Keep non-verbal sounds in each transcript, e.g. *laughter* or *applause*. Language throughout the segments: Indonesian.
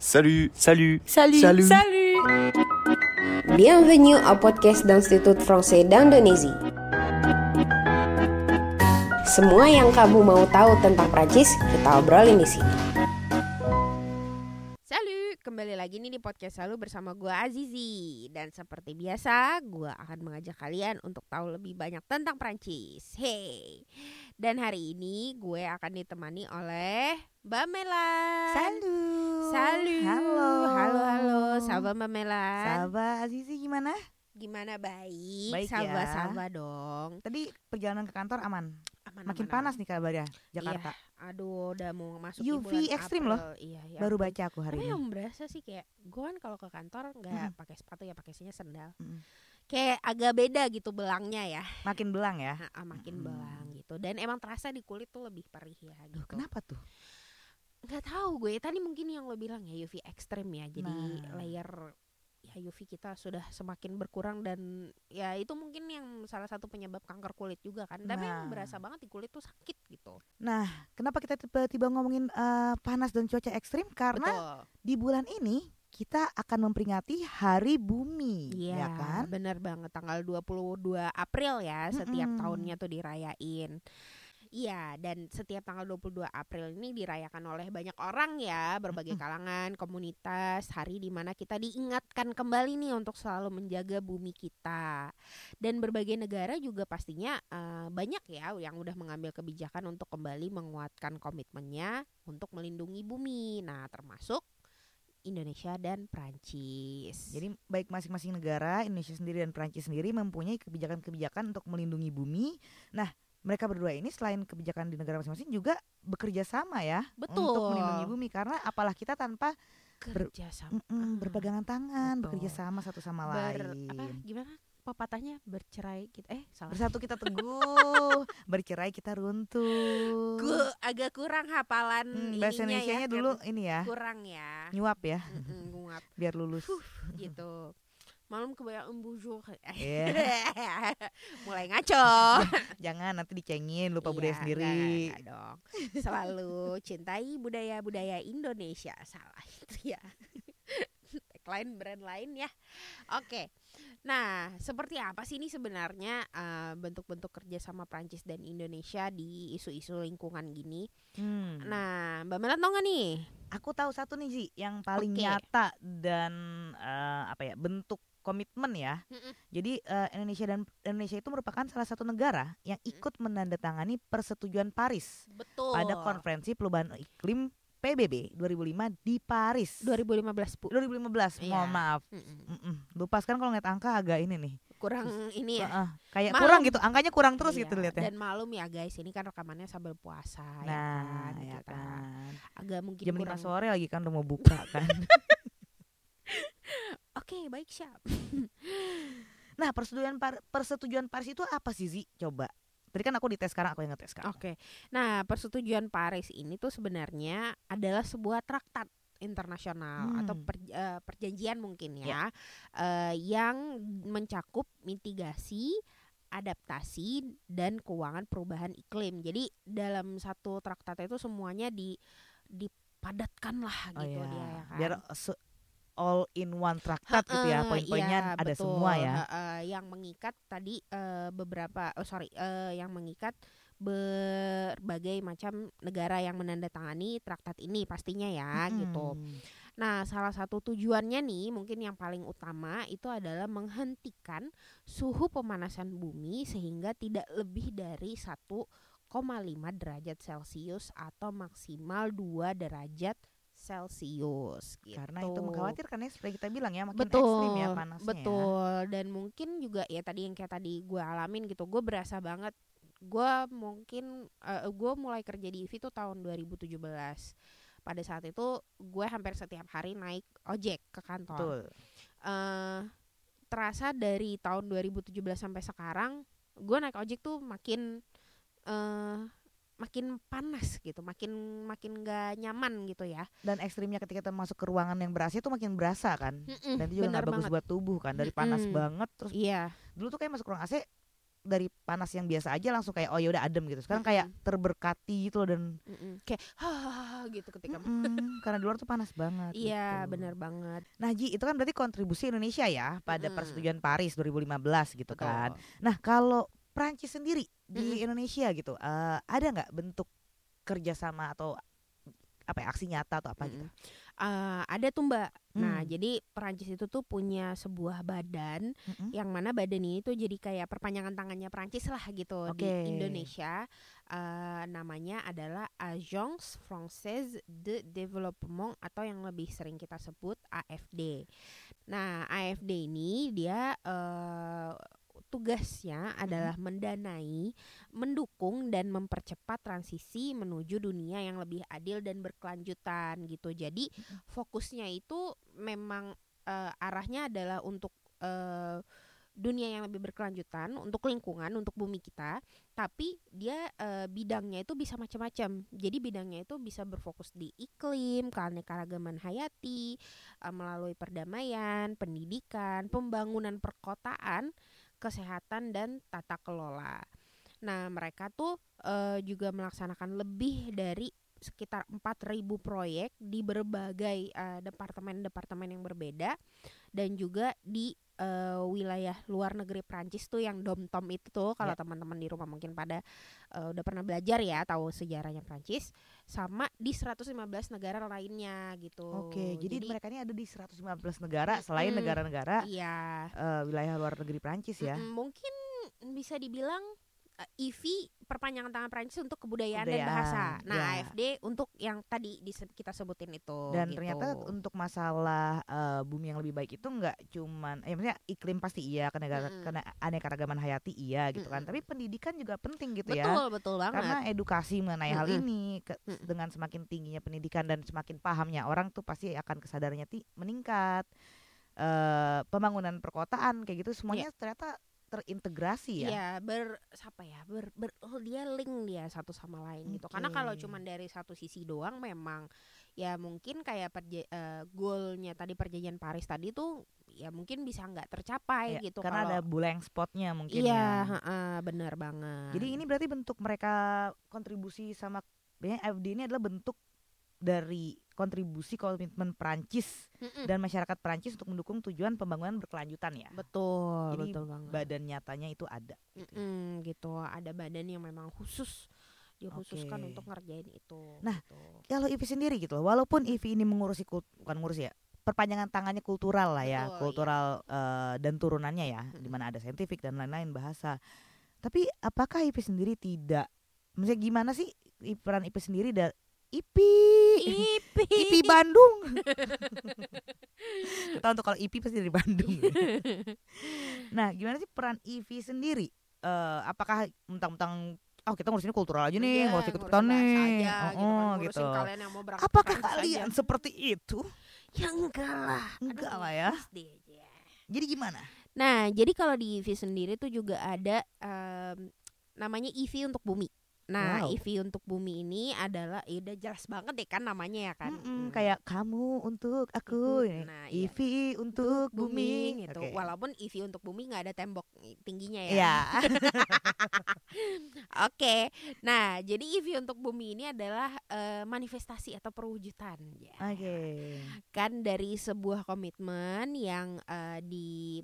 Salut Salut Salut. Salut. Salut. Bienvenue au podcast d'Institut Français d'Indonésie. Semua yang kamu mau tahu tentang Prancis, kita obrolin di sini. Lagi nih di podcast selalu bersama gue Azizi. Dan seperti biasa, gue akan mengajak kalian untuk tahu lebih banyak tentang Prancis Hey, dan hari ini gue akan ditemani oleh Mbak Mela. Salut Salut Halo. Halo, halo, sahabat Mbak Mela. Sahabat Azizi gimana? Gimana? Baik? Baik ya. Sahabat-sahabat dong. Tadi perjalanan ke kantor aman aman, Makin aman, panas aman. nih kabarnya Jakarta Aduh, udah mau masuk UV ekstrim loh. Iya, ya Baru baca aku hari Tapi ini yang berasa sih kayak gue kan kalau ke kantor nggak pakai sepatu ya pakai sendal. Mm-mm. Kayak agak beda gitu belangnya ya, Makin belang ya Ha, makin Mm-mm. belang gitu. Dan emang terasa di kulit tuh lebih perih ya Duh, gitu. kenapa tuh? Nggak tahu gue. Tadi mungkin yang lo bilang ya UV ekstrim ya. Jadi Nah. layer ya UV kita sudah semakin berkurang dan ya itu mungkin yang salah satu penyebab kanker kulit juga kan. Tapi Nah. berasa banget di kulit tuh sakit gitu. Kenapa kita tiba-tiba ngomongin eh, panas dan cuaca ekstrim? Karena Betul. di bulan ini kita akan memperingati Hari Bumi Iya ya kan? bener banget tanggal 22 April ya setiap Mm-mm. tahunnya tuh dirayain Iya dan setiap tanggal 22 April ini dirayakan oleh banyak orang ya berbagai kalangan komunitas hari di mana kita diingatkan kembali nih untuk selalu menjaga bumi kita dan berbagai negara juga pastinya eh, banyak ya yang udah mengambil kebijakan untuk kembali menguatkan komitmennya untuk melindungi bumi nah termasuk Indonesia dan Prancis. Jadi baik masing-masing negara, Indonesia sendiri dan Prancis sendiri mempunyai kebijakan-kebijakan untuk melindungi bumi. Nah, mereka berdua ini selain kebijakan di negara masing-masing juga bekerja sama ya Betul. untuk melindungi bumi karena apalah kita tanpa kerja sama mm-mm, berpegangan tangan, Betul. bekerja sama satu sama ber lain. apa gimana pepatahnya bercerai kita eh salah Bersatu kita teguh, *laughs* bercerai kita runtuh. gue agak kurang hafalan Hmm, bahasa ininya Indonesia-nya ya, dulu kan ini ya, kurang ya nyuap ya, Mm-mm, nguap biar lulus. gitu malam kebanyakan embujur Iya. *laughs* mulai ngaco. *laughs* Jangan nanti dicengin lupa Iya, budaya sendiri. enggak, enggak dong. Selalu cintai budaya-budaya Indonesia. Salah itu ya. *laughs* Tagline brand lain ya. Oke. Nah seperti apa sih ini sebenarnya eh, bentuk-bentuk kerja sama Prancis dan Indonesia di isu-isu lingkungan gini? Hmm. nah Mbak Mela tau gak nih? Aku tahu satu nih Zi yang paling Oke. nyata dan eh, apa ya bentuk komitmen ya. Mm-mm. Jadi eh, Indonesia dan Indonesia itu merupakan salah satu negara yang ikut menandatangani persetujuan Paris betul pada konferensi perubahan iklim PBB 2005 di Paris. 2015 Bu 2015, Iya. mohon maaf. Mm-mm. Mm-mm. Lupa sekarang kalau ngeliat angka agak ini nih. kurang ini ya Heeh, kayak Malum. kurang gitu, angkanya kurang terus Iya, gitu lihatnya. dan malum ya guys ini kan rekamannya sambil puasa Nah, ya ya kan, Kita kan. agak mungkin Jam 5 kurang sore lagi kan udah mau buka kan. *laughs* Oke, baik siap. *laughs* Nah, persetujuan par- persetujuan Paris itu apa sih, Zi? Coba. Tadi kan aku dites sekarang, aku yang ngetes sekarang. Oke. Nah, persetujuan Paris ini tuh sebenarnya adalah sebuah traktat internasional Hmm. atau per- eh, perjanjian mungkin ya, Ya. eh, yang mencakup mitigasi, adaptasi dan keuangan perubahan iklim. Jadi dalam satu traktat itu semuanya di dipadatkan lah Oh gitu ya, dia ya kan. biar se- all in one traktat gitu ya, Heeh, poin-poinnya iya, ada betul. semua ya. Heeh, yang mengikat tadi eh, beberapa oh sorry eh, yang mengikat berbagai macam negara yang menandatangani traktat ini pastinya ya gitu. Mm-mm. Nah, salah satu tujuannya nih mungkin yang paling utama itu adalah menghentikan suhu pemanasan bumi sehingga tidak lebih dari 1,5 derajat Celcius atau maksimal 2 derajat Celcius gitu. Karena itu mengkhawatirkan ya, seperti kita bilang ya, makin betul ekstrim ya panasnya. ya. betul dan mungkin juga ya tadi yang kayak tadi gue alamin gitu gue berasa banget gue mungkin gue mulai kerja di IV tuh tahun 2017 pada saat itu gue hampir setiap hari naik ojek ke kantor Betul. eh terasa dari tahun 2017 sampai sekarang gue naik ojek tuh makin eh makin panas gitu makin makin gak nyaman gitu ya Dan ekstrimnya ketika kita masuk ke ruangan yang ber AC itu makin berasa kan. Mm-mm, Dan itu juga nggak bagus banget. buat tubuh kan. Dari panas Mm-mm. banget terus iya dulu tuh kayak masuk ruang AC dari panas yang biasa aja langsung kayak oh ya udah adem gitu. Sekarang kayak terberkati gitu loh dan Mm-mm. kayak ha gitu ketika mm-mm, *laughs* karena di luar tuh panas banget. Iya gitu. benar banget Nah Ji itu kan berarti kontribusi Indonesia ya pada Mm-mm. persetujuan Paris 2015 gitu Betul. kan. Nah kalau Prancis sendiri di Indonesia gitu eh, ada nggak bentuk kerjasama atau apa ya, aksi nyata atau apa gitu? Mm-mm. Eh, ada tuh mbak nah Hmm. jadi Perancis itu tuh punya sebuah badan Mm-mm. yang mana badan ini tuh jadi kayak perpanjangan tangannya Prancis lah gitu di Oke. Indonesia Eh, namanya adalah Agence Française de Développement atau yang lebih sering kita sebut AFD. Nah AFD ini dia eh, tugasnya adalah mendanai, mendukung dan mempercepat transisi menuju dunia yang lebih adil dan berkelanjutan gitu. Jadi fokusnya itu memang eh, arahnya adalah untuk eh, dunia yang lebih berkelanjutan untuk lingkungan untuk bumi kita. Tapi dia eh, bidangnya itu bisa macam-macam. Jadi bidangnya itu bisa berfokus di iklim keanekaragaman hayati eh, melalui perdamaian pendidikan pembangunan perkotaan kesehatan dan tata kelola. Nah mereka tuh eh, juga melaksanakan lebih dari sekitar 4.000 proyek di berbagai eh, departemen-departemen yang berbeda dan juga di eh, wilayah luar negeri Prancis tuh yang domtom itu tuh kalau Ya. teman-teman di rumah mungkin pada eh, udah pernah belajar ya tahu sejarahnya Prancis sama di 115 negara lainnya gitu. Oke, jadi, mereka ini ada di 115 negara selain negara-negara iya eh, wilayah luar negeri Prancis ya. Mm-mm, mungkin bisa dibilang IV perpanjangan tangan Prancis untuk kebudayaan, dan Kebudayaan, bahasa. Nah, ya. AFD untuk yang tadi kita sebutin itu. Dan gitu. ternyata untuk masalah eh, bumi yang lebih baik itu nggak cuman, ya maksudnya iklim pasti iya, kenegara, Mm-mm. kene- anekaragaman hayati iya gitu kan. Tapi pendidikan juga penting gitu betul ya. betul banget. Karena edukasi mengenai hal Mm-mm. ini ke- Mm-mm. dengan semakin tingginya pendidikan dan semakin pahamnya orang tuh pasti akan kesadarannya meningkat. eh pembangunan perkotaan kayak gitu semuanya ternyata terintegrasi ya. Iya, ber apa ya? Ber, ber oh, dia link dia satu sama lain gitu. Karena kalau cuman dari satu sisi doang memang ya mungkin kayak perja, eh, goalnya tadi perjanjian Paris tadi tuh ya mungkin bisa nggak tercapai Ya, gitu karena ada blank spotnya mungkin Iya, ya. heeh, benar banget. Jadi ini berarti bentuk mereka kontribusi sama FD ini adalah bentuk dari kontribusi komitmen Prancis Mm-mm. dan masyarakat Prancis untuk mendukung tujuan pembangunan berkelanjutan ya. betul, Jadi betul banget. Badan nyatanya itu ada. gitu ya. Mm-mm, gitu. Ada badan yang memang khusus dikhususkan Oke. untuk ngerjain itu. Nah, gitu. Kalau IVI sendiri gitu loh, walaupun IVI ini mengurusi bukan ngurus ya, perpanjangan tangannya kultural lah ya, Betul, iya. kultural eh, dan turunannya ya, di Mm-mm. mana ada saintifik dan lain-lain bahasa. Tapi apakah IPI sendiri tidak Maksudnya gimana sih peran IPI sendiri IPI Ipi. IPI Bandung. *laughs* Kita untuk kalau IPI pasti dari Bandung. *laughs* nah, gimana sih peran IPI sendiri? Eh apakah mentang-mentang oh kita ngurusin kultural aja nih, Iya, ngurusin bahasa nih. aja, Oh, gitu, kan, ngurusin gitu. kalian yang mau Apakah kalian aja. seperti itu? Ya enggak lah. Enggak Aduh, lah ya. Jadi gimana? Nah, jadi kalau di IV sendiri tuh juga ada em, namanya IV untuk bumi. Nah, Wow. IV untuk bumi ini adalah ya udah jelas banget deh kan namanya ya kan. Mm-mm, Hmm. kayak kamu untuk aku. Nah, iya. IV untuk bumi. gitu. Oke. Walaupun IV untuk bumi nggak ada tembok tingginya ya. Iya. *laughs* Oke. Nah, jadi IV untuk bumi ini adalah eh, manifestasi atau perwujudan ya. Oke. Kan dari sebuah komitmen yang eh, di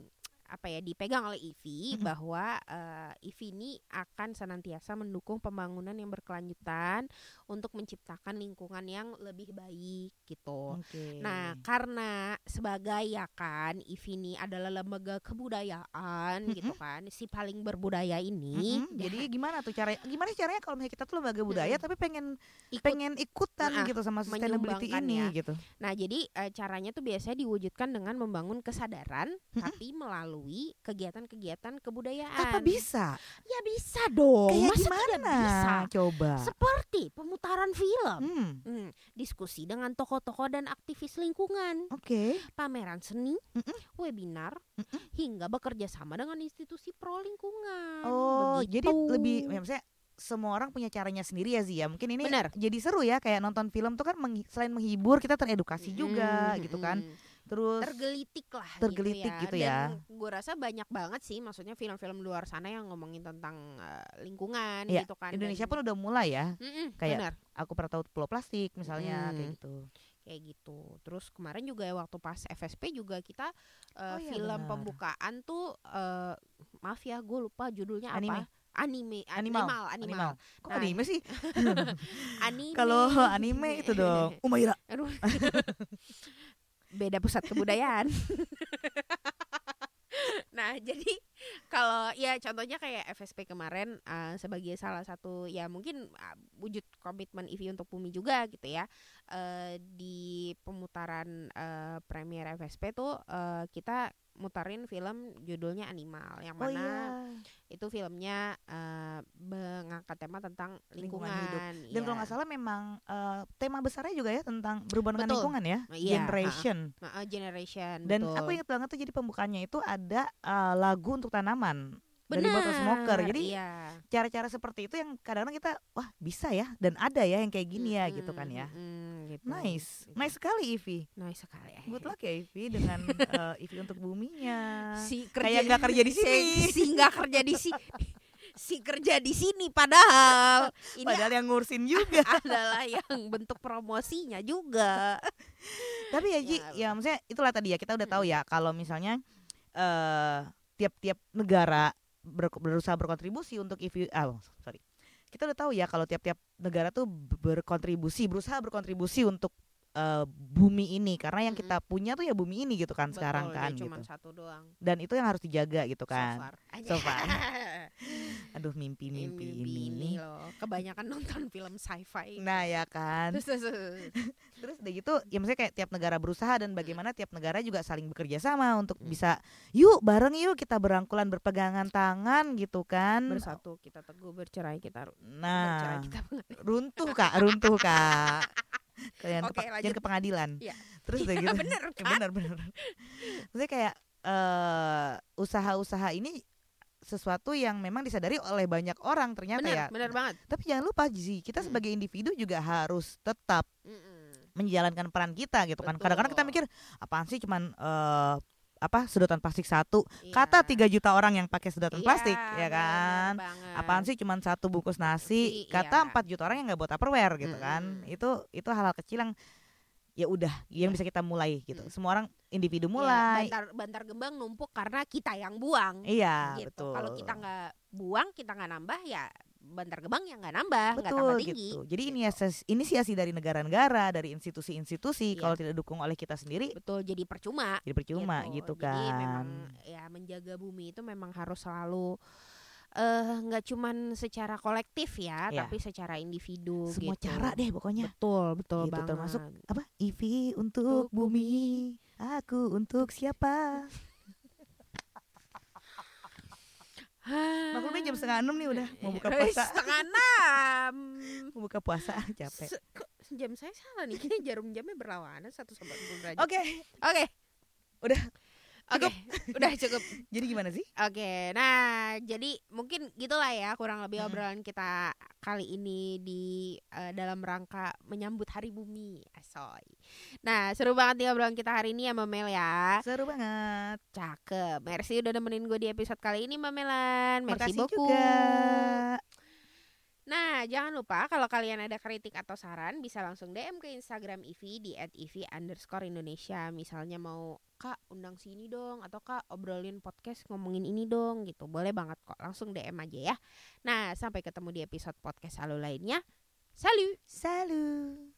apa ya dipegang oleh IVI Mm-mm. bahwa eh, IVI ini akan senantiasa mendukung pembangunan yang berkelanjutan untuk menciptakan lingkungan yang lebih baik gitu. Oke. Nah, karena sebagai ya kan IVI ini adalah lembaga kebudayaan gitu kan, si paling berbudaya ini Mm-mm, jadi gimana tuh caranya? Gimana caranya kalau misalnya kita tuh lembaga budaya Mm-mm. tapi pengen ikut pengen ikutan Nah, gitu sama sustainability ini ya. gitu. Nah, jadi eh, caranya tuh biasanya diwujudkan dengan membangun kesadaran Mm-mm. tapi melalui kegiatan-kegiatan kebudayaan. Apa bisa? Ya bisa dong. Kayak Masa gimana? tidak bisa? Coba. Seperti pemutaran film. Hmm, Hmm, diskusi dengan tokoh-tokoh dan aktivis lingkungan, oke. pameran seni, Mm-mm. webinar, Mm-mm. hingga bekerja sama dengan institusi pro lingkungan. Oh, jadi Begitu. lebih ya maksudnya semua orang punya caranya sendiri ya sih ya. Mungkin ini Benar. jadi seru ya kayak nonton film tuh kan menghi- selain menghibur kita teredukasi juga Mm-mm, gitu kan. Terus tergelitik lah tergelitik gitu ya. Dan gue rasa banyak banget sih maksudnya film-film luar sana yang ngomongin tentang eh, lingkungan Iya, gitu kan. Indonesia dan- pun udah mulai ya Mm-mm, kayak benar, aku pernah tahu pulau plastik misalnya Mm. kayak gitu kayak gitu. Terus kemarin juga waktu pas FSP juga kita eh, Oh iya, film benar. pembukaan tuh eh, maaf ya gue lupa judulnya Anime. apa. Anime, Animal, animal, animal. kok Nah, anime sih *laughs* Anime. kalau anime itu *laughs* dong Umaira Aduh. *laughs* Beda pusat kebudayaan. *laughs* nah, jadi kalau ya contohnya kayak FSP kemarin uh, sebagai salah satu ya mungkin uh, wujud komitmen IVI untuk Bumi juga gitu ya. Eh, di pemutaran eh, premier FSP tuh eh, kita mutarin film judulnya Animal yang oh mana iya itu filmnya eh, mengangkat tema tentang Lingkungan lingkungan. hidup. dan kalau Iya. nggak salah memang eh, tema besarnya juga ya tentang berhubungan dengan lingkungan ya Iya, generation Nah, eh, generation dan betul. aku ingat banget tuh jadi pembukaannya itu ada eh, lagu untuk tanaman dari bottle smoker jadi iya. cara-cara seperti itu yang kadang-kadang kita wah bisa ya dan ada ya yang kayak gini ya gitu kan ya gitu. Nice. Gitu. nice sekali Ivi. Nice sekali ya. good luck ya Ivi dengan *laughs* eh, Ivi untuk buminya. Si kayak nggak kerja di si- sini. si nggak kerja di sini *laughs* si kerja di sini padahal. Ini padahal yang ngurusin *laughs* juga. adalah yang bentuk promosinya juga. Tapi ya Ji Ya, ya maksudnya itulah tadi ya kita udah tahu ya kalau misalnya eh tiap-tiap negara ber- berusaha berkontribusi untuk EV ah sorry kita udah tahu ya kalau tiap-tiap negara tuh berkontribusi berusaha berkontribusi untuk eh, bumi ini karena yang kita punya tuh ya bumi ini gitu kan sekarang Betul, kan dia gitu. satu doang. Dan itu yang harus dijaga gitu so kan far. So far. *laughs* Aduh mimpi-mimpi Mimpi ini, ini loh. Kebanyakan nonton film sci-fi. Nah ya kan. Terus, terus, terus. *laughs* Terus udah gitu ya maksudnya kayak tiap negara berusaha dan bagaimana tiap negara juga saling bekerja sama untuk bisa yuk bareng yuk kita berangkulan berpegangan tangan gitu kan. bersatu kita teguh bercerai kita Nah, bercerai kita *laughs* runtuh Kak, runtuh Kak. Kalian ke, lanjut. jangan ke pengadilan. Iya. Terus udah gitu. bener Ya, kan benar benar. Maksudnya kayak eh usaha-usaha ini sesuatu yang memang disadari oleh banyak orang ternyata bener ya. bener banget Tapi jangan lupa Ji, kita sebagai individu juga harus tetap Mm-mm. menjalankan peran kita gitu kan. Betul. Kadang-kadang kita mikir apaan sih cuman eh, apa sedotan plastik satu. Iya. Kata 3 juta orang yang pakai sedotan Iya, plastik ya kan. Apaan sih cuman satu bungkus nasi. Kata iya. 4 juta orang yang nggak buat Tupperware gitu kan. Mm-mm. Itu itu hal-hal kecil yang ya udah yang bisa kita mulai gitu. Mm. Semua orang individu Iya, mulai. bantar bantar gembang numpuk karena kita yang buang Iya, gitu betul. kalau kita nggak buang kita nggak nambah ya bantar gebang yang nggak nambah nggak tambah tinggi gitu. Jadi ini gitu. inisiasi dari negara-negara, dari institusi-institusi Iya. kalau tidak didukung oleh kita sendiri betul jadi percuma jadi percuma gitu, kan. Jadi memang ya menjaga bumi itu memang harus selalu eh nggak cuman secara kolektif ya, Iya. tapi secara individu Semua gitu. cara deh pokoknya. Betul, betul Gitu, banget. termasuk apa Ivi untuk Untuk bumi aku untuk siapa maklumnya jam setengah enam nih udah mau buka Eh, puasa Setengah *laughs* enam. mau buka puasa capek Se- kok jam saya salah nih, kayaknya jarum jamnya berlawanan satu sama derajat. oke Oke. Udah. Oke, udah cukup. *laughs* jadi gimana sih? Oke, nah jadi mungkin gitulah ya kurang lebih obrolan kita kali ini di eh, dalam rangka menyambut Hari Bumi, asoy. Nah seru banget nih obrolan kita hari ini ya Mamel ya, seru banget. Cakep. Merci udah nemenin gue di episode kali ini Mamelan, merci makasih juga Nah, jangan lupa kalau kalian ada kritik atau saran bisa langsung DM ke Instagram Ivi di @ivi underscore Indonesia. Misalnya mau kak undang sini dong atau kak obrolin podcast ngomongin ini dong gitu. Boleh banget kok langsung DM aja ya. Nah, sampai ketemu di episode podcast Halo lainnya. Salut! salut